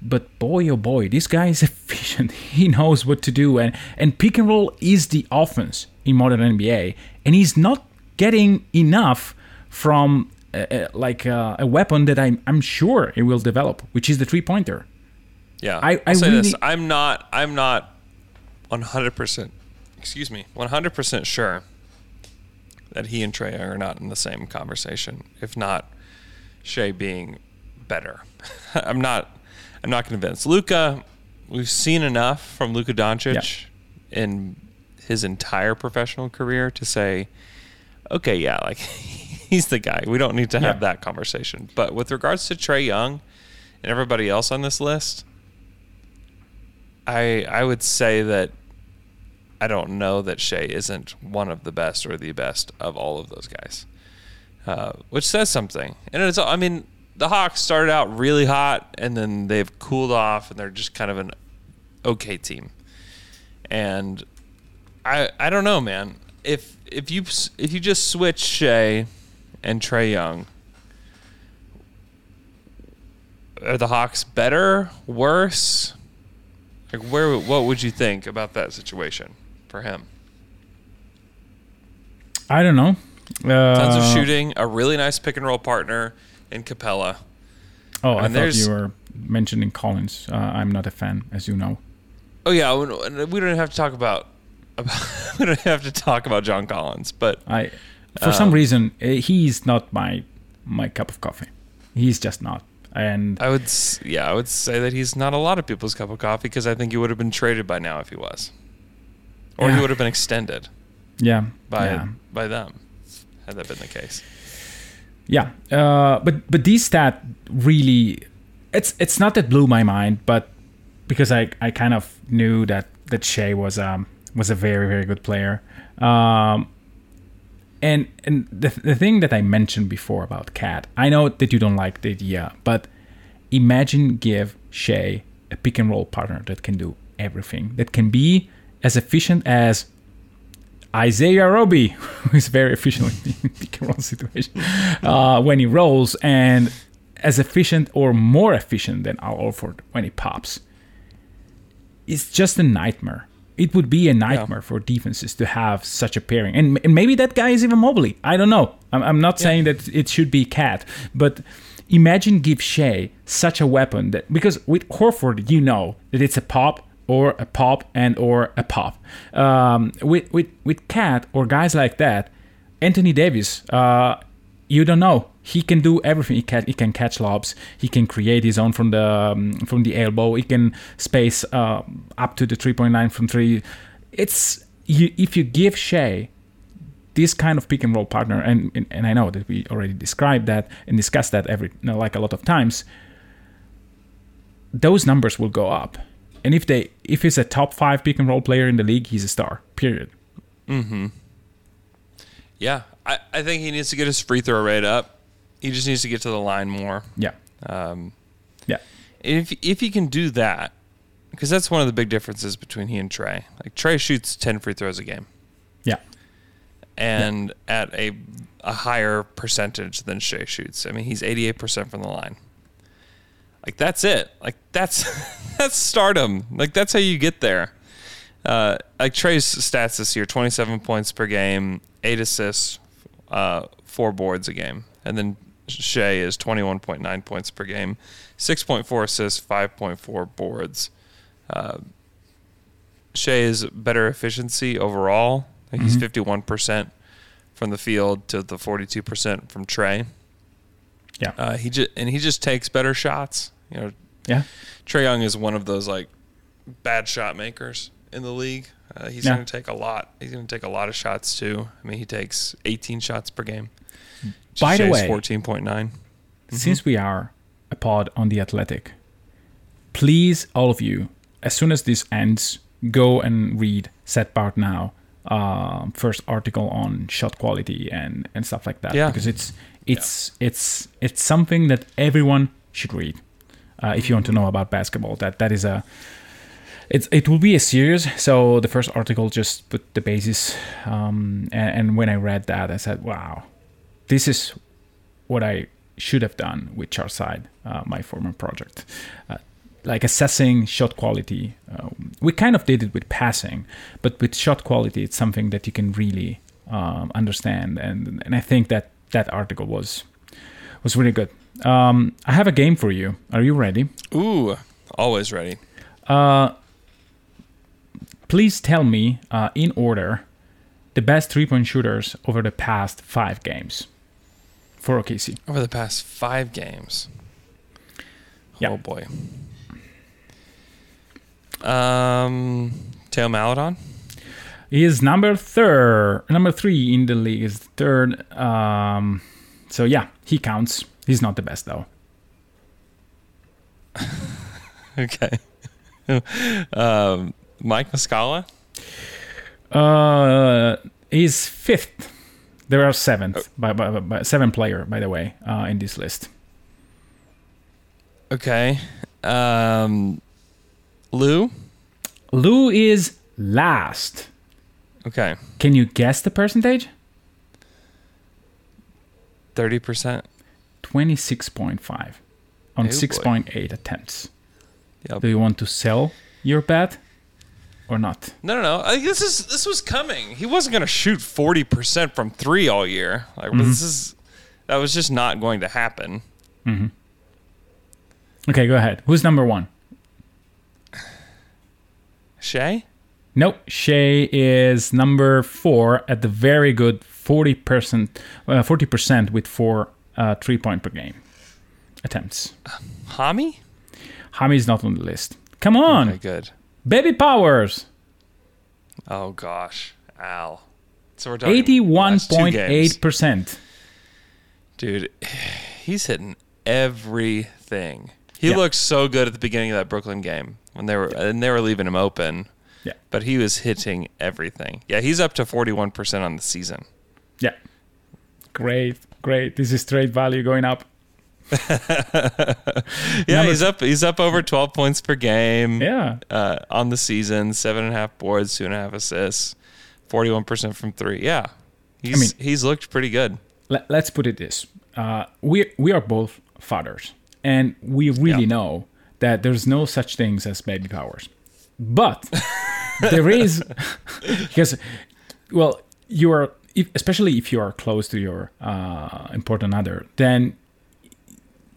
But boy, oh boy, this guy is efficient. He knows what to do, and and pick and roll is the offense in modern NBA, and he's not getting enough from a, a, like a, a, weapon that I'm I'm sure it will develop, which is the three pointer. Yeah, I, I say really, this: I'm not I'm not 100 percent excuse me 100 percent sure that he and Trae are not in the same conversation. If not, Shai being better. I'm not I'm not convinced. Luka, we've seen enough from Luka Doncic yeah. in his entire professional career to say, okay, yeah, like he's the guy. We don't need to have yeah. that conversation. But with regards to Trae Young and everybody else on this list, I I would say that I don't know that Shai isn't one of the best or the best of all of those guys, uh, which says something. And it's I mean the Hawks started out really hot and then they've cooled off and they're just kind of an okay team. And I I don't know, man. If if you if you just switch Shai and Trae Young, are the Hawks better, worse? Like where what would you think about that situation for him? I don't know. Uh, Tons of shooting, a really nice pick and roll partner in Capela. Oh, I And thought you were mentioning Collins. Uh, I'm not a fan, as you know. Oh yeah, we we don't have to talk about, about we don't have to talk about John Collins, but I, for some reason, uh, he's not my my cup of coffee. He's just not. And I would yeah, I would say that he's not a lot of people's cup of coffee because I think he would have been traded by now if he was, or he would have been extended yeah, by yeah. by them had that been the case. Yeah, uh, but but these stat really, it's it's not that blew my mind, but because I, I kind of knew that that Shai was um was a very very good player, um, and and the the thing that I mentioned before about KAT, I know that you don't like the idea, but imagine give Shai a pick and roll partner that can do everything, that can be as efficient as Isaiah Roby, who is very efficient in pick and roll situation uh, when he rolls, and as efficient or more efficient than Al Horford when he pops. It's just a nightmare. It would be a nightmare for defenses to have such a pairing, and, and maybe that guy is even Mobley. I don't know. I'm, I'm not saying that it should be KAT, but imagine give Shai such a weapon that because with Horford you know that it's a pop or a pop and or a pop. Um, with with with KAT or guys like that, Anthony Davis, uh, you don't know. He can do everything. He can he can catch lobs. He can create his own from the um, from the elbow. He can space uh, up to the three point nine from three. It's you, if you give Shai this kind of pick and roll partner, and, and I know that we already described that and discussed that every you know, like a lot of times. Those numbers will go up, and if they if he's a top five pick and roll player in the league, he's a star. Period. Yeah, I, I think he needs to get his free throw rate up. He just needs to get to the line more. Yeah, Um, yeah, if if he can do that, because that's one of the big differences between he and Trae. Like Trae shoots ten free throws a game, yeah, and at a a higher percentage than Shai shoots. I mean, he's eighty eight percent from the line. Like that's it. Like that's that's stardom. Like that's how you get there. Uh, like Trae's stats this year: twenty-seven points per game, eight assists, uh, four boards a game, and then Shai is twenty-one point nine points per game, six point four assists, five point four boards. Uh, Shai is better efficiency overall. Think he's fifty-one percent from the field to the forty-two percent from Trae. yeah, Uh, he just and he just takes better shots. You know, yeah. Trae Young is one of those like bad shot makers in the league. Uh, he's Yeah. going to take a lot. He's going to take a lot of shots too. I mean, he takes 18 shots per game. By the way- 14.9. Since we are a pod on the Athletic, please, all of you, as soon as this ends, go and read Seth Partnow, uh, first article on shot quality and, and stuff like that. Yeah. Because it's it's it's it's something that everyone should read uh, if you want to know about basketball. That that is a it's it will be a series. So the first article just put the basis, um, and, and when I read that, I said, "Wow, this is what I should have done with Charside, uh, my former project. Uh, like assessing shot quality. Uh, we kind of did it with passing, but with shot quality, it's something that you can really um, understand. And and I think that that article was was really good. Um, I have a game for you. Are you ready? Ooh, always ready. Please tell me uh, in order the best three point shooters over the past five games for OKC. Over the past five games. Yeah. Oh boy. Um, Theo Maledon. He is number third, number three in the league. Is third. Um, so yeah, he counts. He's not the best though. Okay. um, Mike Muscala. Uh, he's fifth. There are seventh, by, by, by, by seven player by the way, uh, in this list. Okay. Um, Lu. Lu is last. Okay. Can you guess the percentage? 30%. 26.5 on Oh, 6.8 attempts. Yep. Do you want to sell your bet or not? No, no, no. I think this is this was coming. He wasn't going to shoot 40% from 3 all year. Like this is that was just not going to happen. Okay, go ahead. Who's number one? Shai? Nope, Shai is number four at the very good 40%, uh, 40% with four uh, three point per game attempts. Hami? Hami is not on the list. Come on, Okay, good. Baby powers. Oh gosh. Al. So we're talking last two games. 81.8%. Dude, he's hitting everything. He Yeah. looked so good at the beginning of that Brooklyn game when they were and they were leaving him open. Yeah. But he was hitting everything. Yeah, he's up to 41% on the season. Yeah. Great, great. This is trade value going up. Yeah, Number- he's up he's up over 12 points per game. Yeah. uh, on the season, seven and a half boards, two and a half assists, forty-one percent from three. Yeah, he's mean- he's looked pretty good. Let, let's put it this uh, we we are both fathers and we really Yeah. know that there's no such things as baby powers but there is because well you are if, especially if you are close to your uh, important other then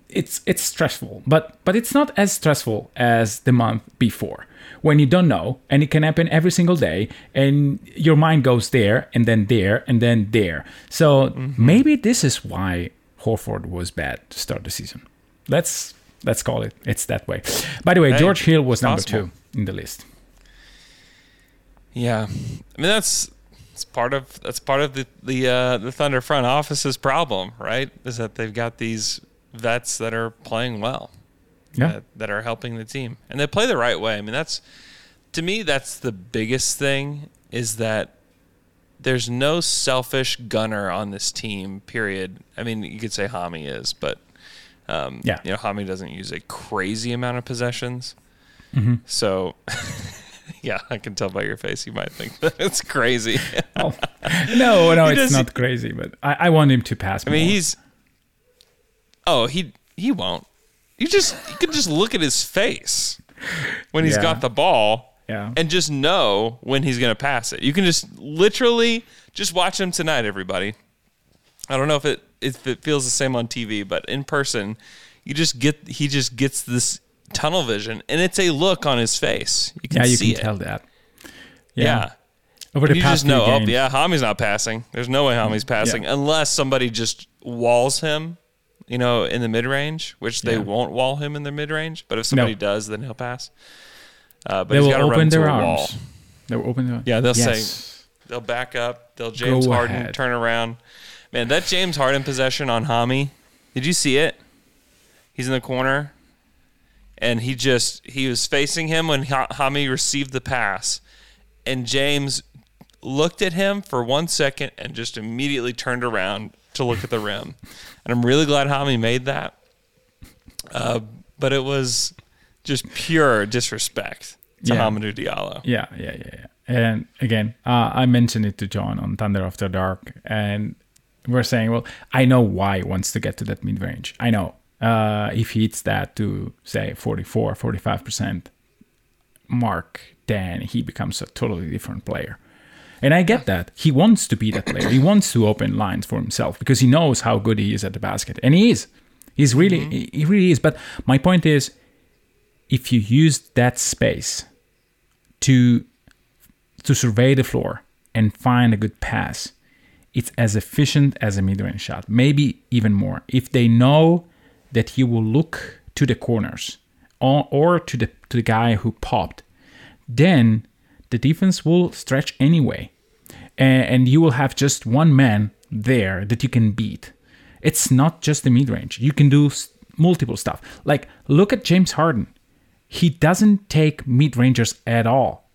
it's it's stressful but but it's not as stressful as the month before. When you don't know and it can happen every single day and your mind goes there and then there and then there. So maybe this is why Horford was bad to start the season. Let's let's call it it's that way. By the way Hey, George Hill was number possible. two in the list. Yeah, I mean that's it's part of that's part of the the uh, the Thunder front office's problem, right? Is that they've got these vets that are playing well, yeah that, that are helping the team, and they play the right way. I mean, that's to me that's the biggest thing is that there's no selfish gunner on this team. Period. I mean, you could say Hami is, but um, Yeah. you know, Hami doesn't use a crazy amount of possessions. Mm-hmm. So, yeah, I can tell by your face. You might think that it's crazy. Oh. no no He it's does- not crazy but I, I want him to pass I mean, more. he's. Oh, he he won't. You just you can just look at his face when he's Yeah. got the ball, Yeah. and just know when he's gonna pass it. You can just literally just watch him tonight, everybody. I don't know if it if it feels the same on TV, but in person, you just get he just gets this tunnel vision, and it's a look on his face. You can yeah you can it. tell that Yeah. over the you past just know, few oh yeah, Hami's not passing. There's no way Hami's passing unless somebody just walls him, you know, in the mid range, which they Yeah. won't wall him in the mid range. But if somebody No. does, then he'll pass. Uh, but they he's will got to run open into their a wall. arms they will open their Yeah, they'll say- They'll back up. They'll James Go Harden ahead. turn around. Man, that James Harden possession on Hami. Did you see it? He's in the corner, and he just he was facing him when Ha- Hami received the pass, and James looked at him for one second and just immediately turned around to look at the rim. And I'm really glad Hami made that. Uh, but it was just pure disrespect to Yeah. Hamidou Diallo. Yeah, yeah, yeah, yeah. And again, uh, I mentioned it to John on Thunder After Dark, and we're saying, well, I know why he wants to get to that mid range. I know uh, if he hits that to say 44, 45% mark, then he becomes a totally different player. And I get that. He wants to be that player. He wants to open lines for himself because he knows how good he is at the basket. And he is. He's really, he- he really is. But my point is, if you use that space to to survey the floor and find a good pass, it's as efficient as a mid-range shot, maybe even more. If they know that he will look to the corners or, or to the to the guy who popped, then the defense will stretch anyway, and, you will have just one man there that you can beat. It's not just the mid-range; you can do s- multiple stuff. Like look at James Harden; he doesn't take mid-rangers at all.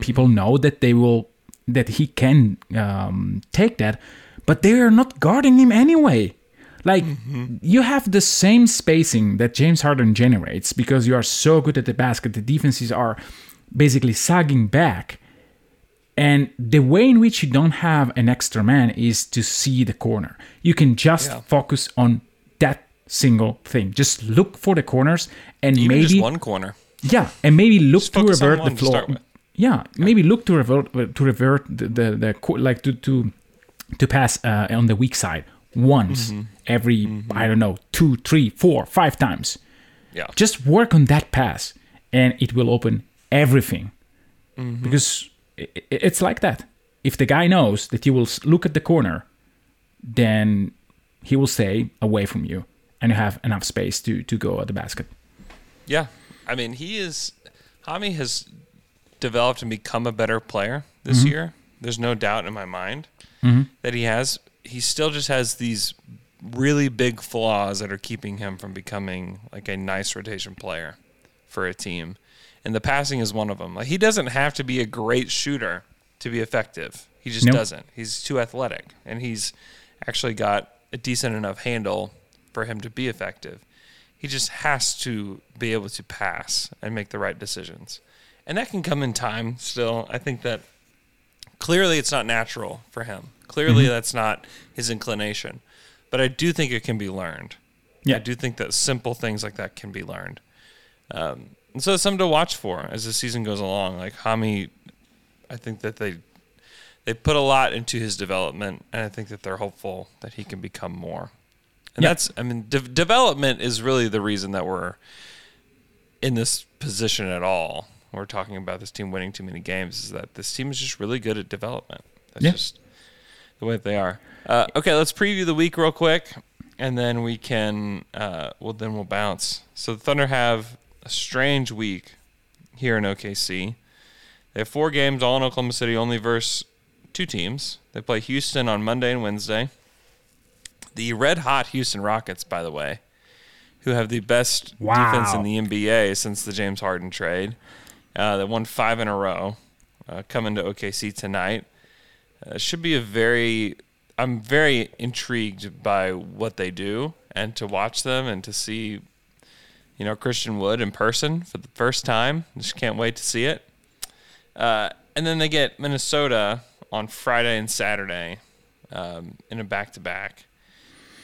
People know that they will that he can um, take that but they are not guarding him anyway. Like you have the same spacing that james harden generates because you are so good at the basket. The defenses are basically sagging back And the way in which you don't have an extra man is to see the corner. You can just Yeah. focus on that single thing. Just look for the corners and Even maybe just one corner. yeah, and maybe look Just to on revert the floor. with. Yeah, maybe look to revert to revert the the, the like to to to pass uh, on the weak side once Mm-hmm. every I don't know two, three, four, five times. Yeah. Just work on that pass, and it will open everything. Mm-hmm. Because it's like that. If the guy knows that you will look at the corner, then he will stay away from you, and you have enough space to to go at the basket. Yeah. I mean, he is. Hami has developed and become a better player this Mm-hmm. year. There's no doubt in my mind that he has. He still just has these really big flaws that are keeping him from becoming like a nice rotation player for a team. And the passing is one of them. Like he doesn't have to be a great shooter to be effective. He just Nope. doesn't. He's too athletic and he's actually got a decent enough handle for him to be effective. He just has to be able to pass and make the right decisions. And that can come in time still. I think that clearly it's not natural for him. Clearly mm-hmm. that's not his inclination. But I do think it can be learned. Yeah. I do think that simple things like that can be learned. Um, and so it's something to watch for as the season goes along. Like Hami, I think that they they put a lot into his development, and I think that they're hopeful that he can become more. And Yeah. that's, I mean, de- development is really the reason that we're in this position at all. We're talking about this team winning too many games. Is that this team is just really good at development? That's Yeah. just the way that they are. Uh, okay, let's preview the week real quick, and then we can. Uh, well, then we'll bounce. So the Thunder have a strange week here in OKC. They have four games all in Oklahoma City, only versus two teams. They play Houston on Monday and Wednesday. The red hot Houston Rockets, by the way, who have the best Wow. defense in the NBA since the James Harden trade. Uh, they won five in a row, uh, coming to OKC tonight. Uh, should be a very. I'm very intrigued by what they do and to watch them and to see, you know, Christian Wood in person for the first time. Just can't wait to see it. Uh, and then they get Minnesota on Friday and Saturday um, in a back to back.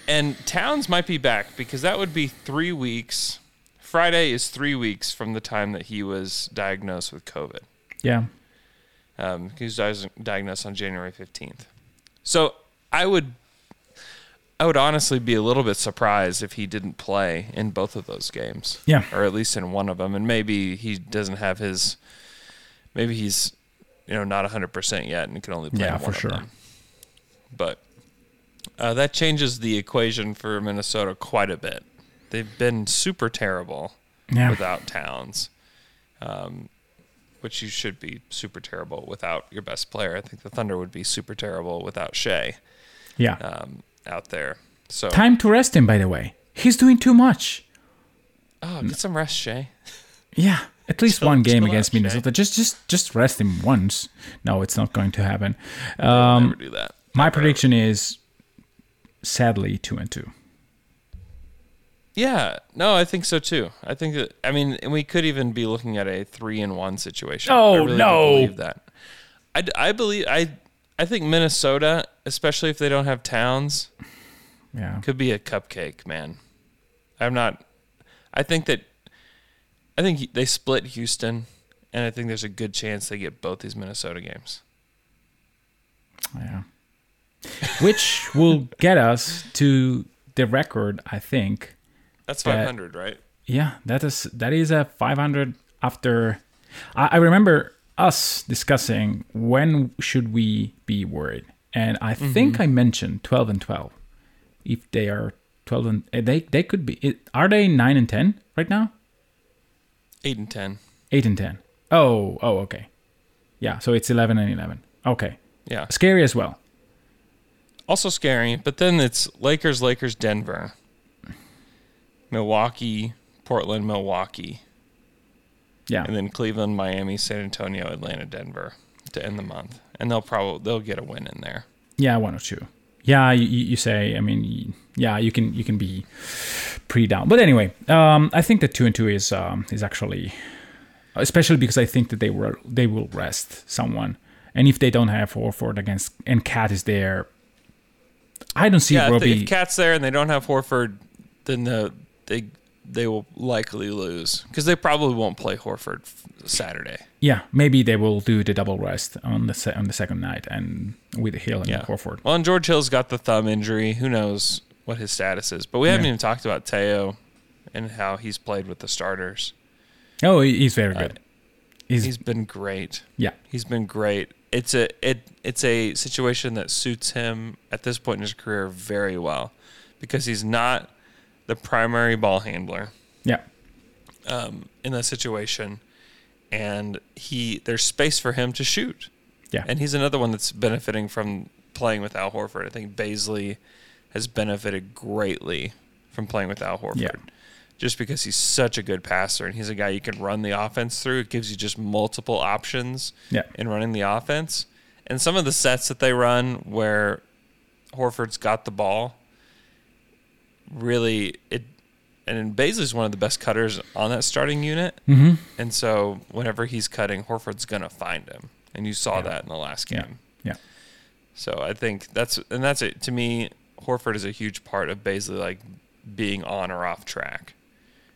And Towns might be back because that would be three weeks. Friday is three weeks from the time that he was diagnosed with COVID. Yeah. Um, he was diagnosed on January 15th. So I would, I would honestly be a little bit surprised if he didn't play in both of those games. Yeah. Or at least in one of them. And maybe he doesn't have his, maybe he's, you know, not 100% yet and can only play one. Yeah, for sure. them. But uh, that changes the equation for Minnesota quite a bit. They've been super terrible Yeah. without Towns, um, which you should be super terrible without your best player. I think the Thunder would be super terrible without Shai Yeah. um, out there. So, Time to rest him, by the way. He's doing too much. oh, get some rest, Shai. Yeah, at least Chill- one game chill out, against Shai. Minnesota. Just, just, just rest him once. No, it's not going to happen. Never Um, do that. my prediction is, sadly, two and two. Yeah, no, I think so too. I think that I mean, and we could even be looking at a three and one situation. Oh, I really do no. believe that. I, I believe I I think Minnesota, especially if they don't have Towns, Yeah, could be a cupcake, man. I'm not. I think that. I think they split Houston, and I think there's a good chance they get both these Minnesota games. yeah. Which will get us to the record, I think. That's That- 500, right? Yeah, that is that is a 500 after. I, I remember us discussing when should we be worried, and I think I mentioned 12 and 12. If they are 12 and eh, they they could be. It, are they nine and 10 right now? Eight and ten. Eight and 10. Oh, oh, okay. Yeah, so it's 11 and 11. Okay, Yeah. scary as well. Also scary, but then it's Lakers, Lakers, Denver, Milwaukee, Portland, Milwaukee, Yeah, and then Cleveland, Miami, San Antonio, Atlanta, Denver to end the month. And they'll probably they'll get a win in there. Yeah, one or two. Yeah, you, you say. I mean, yeah, you can you can be pretty down. But anyway, um, I think that two and two is um, is actually, especially because I think that they were they will rest someone, And if they don't have Horford against and KAT is there, I don't see yeah, Roby. if KAT's there and they don't have Horford, then the they they will likely lose because they probably won't play Horford Saturday. yeah, maybe they will do the double rest on the se- on the second night and with Hill and Yeah, Horford. Well, and George Hill's got the thumb injury. Who knows what his status is? But we haven't Yeah. even talked about Theo and how he's played with the starters. Oh, he's very uh, good. he's, He's been great. yeah, He's been great. It's a it it's a situation that suits him at this point in his career very well because he's not the primary ball handler yeah, um, in that situation, and he there's space for him to shoot. yeah, And he's another one that's benefiting from playing with Al Horford. I think Bazley has benefited greatly from playing with Al Horford. Yeah. Just because he's such a good passer and he's a guy you can run the offense through. It gives you just multiple options Yeah. in running the offense. And some of the sets that they run where Horford's got the ball, really it and Bazley's one of the best cutters on that starting unit. mm-hmm. And so whenever he's cutting, Horford's gonna find him, and you saw that in the last game. yeah, So I think that's and that's it. To me, Horford is a huge part of Bazley like being on or off track.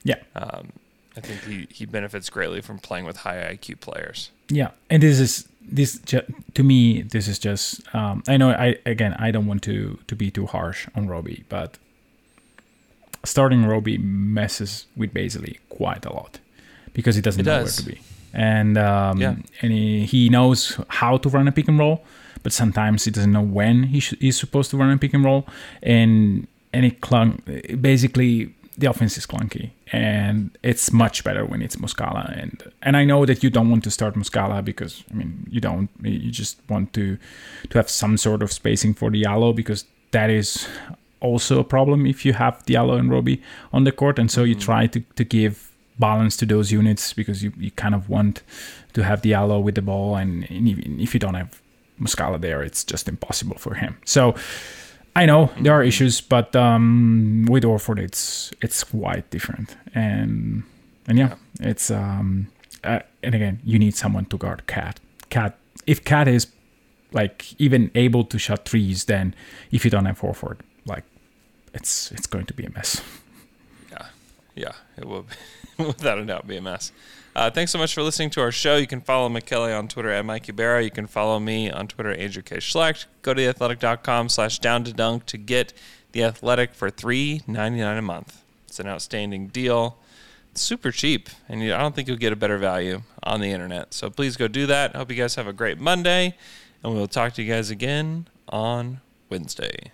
yeah. Um, I think he, he benefits greatly from playing with high IQ players. Yeah, and this is this to me. This is just. Um, I know. I again. I don't want to to be too harsh on Roby, but starting Roby messes with Bazley quite a lot because he doesn't It know does. where to be, and um, Yeah. and he, he knows how to run a pick and roll, but sometimes he doesn't know when he sh- he's supposed to run a pick and roll, and and it clung. Basically, the offense is clunky, and it's much better when it's Muscala. And and I know that you don't want to start Muscala because I mean you don't. You just want to to have some sort of spacing for Diallo because that is also a problem if you have Diallo and Roby on the court, and so you try to to give balance to those units because you, you kind of want to have Diallo with the ball, and, and even if you don't have Muscala there, it's just impossible for him. So. I know there are issues, but um, with Horford, it's it's quite different, and and yeah, it's um, uh, and again, you need someone to guard KAT. KAT, if KAT is like even able to shot threes, then if you don't have Horford, like it's it's going to be a mess. Yeah, yeah, it will be, without a doubt be a mess. Uh, thanks so much for listening to our show. You can follow McKelly on Twitter at Mike Ubera. You can follow me on Twitter at Andrew K. Schlecht. Go to theathletic.com slash down to dunk to get the athletic for three ninety nine a month. It's an outstanding deal. It's super cheap, and you, I don't think you'll get a better value on the internet. So please go do that. Hope you guys have a great Monday, and we'll talk to you guys again on Wednesday.